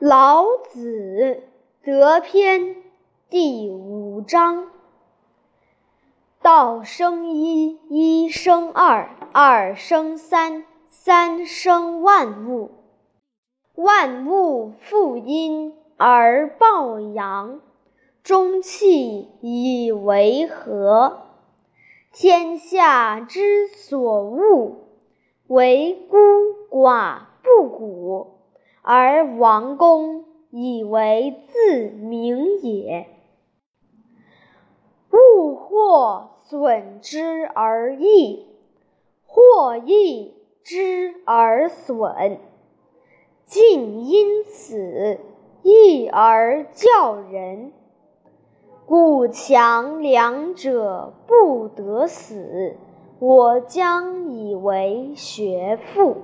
老子德篇第五章：道生一，一生二，二生三，三生万物。万物负阴而抱阳，中气以为和。天下之所恶，为孤寡不古。而王公以为自明也。物或损之而益，或益之而损，尽因此益而教人。故强梁者不得死，我将以为学父。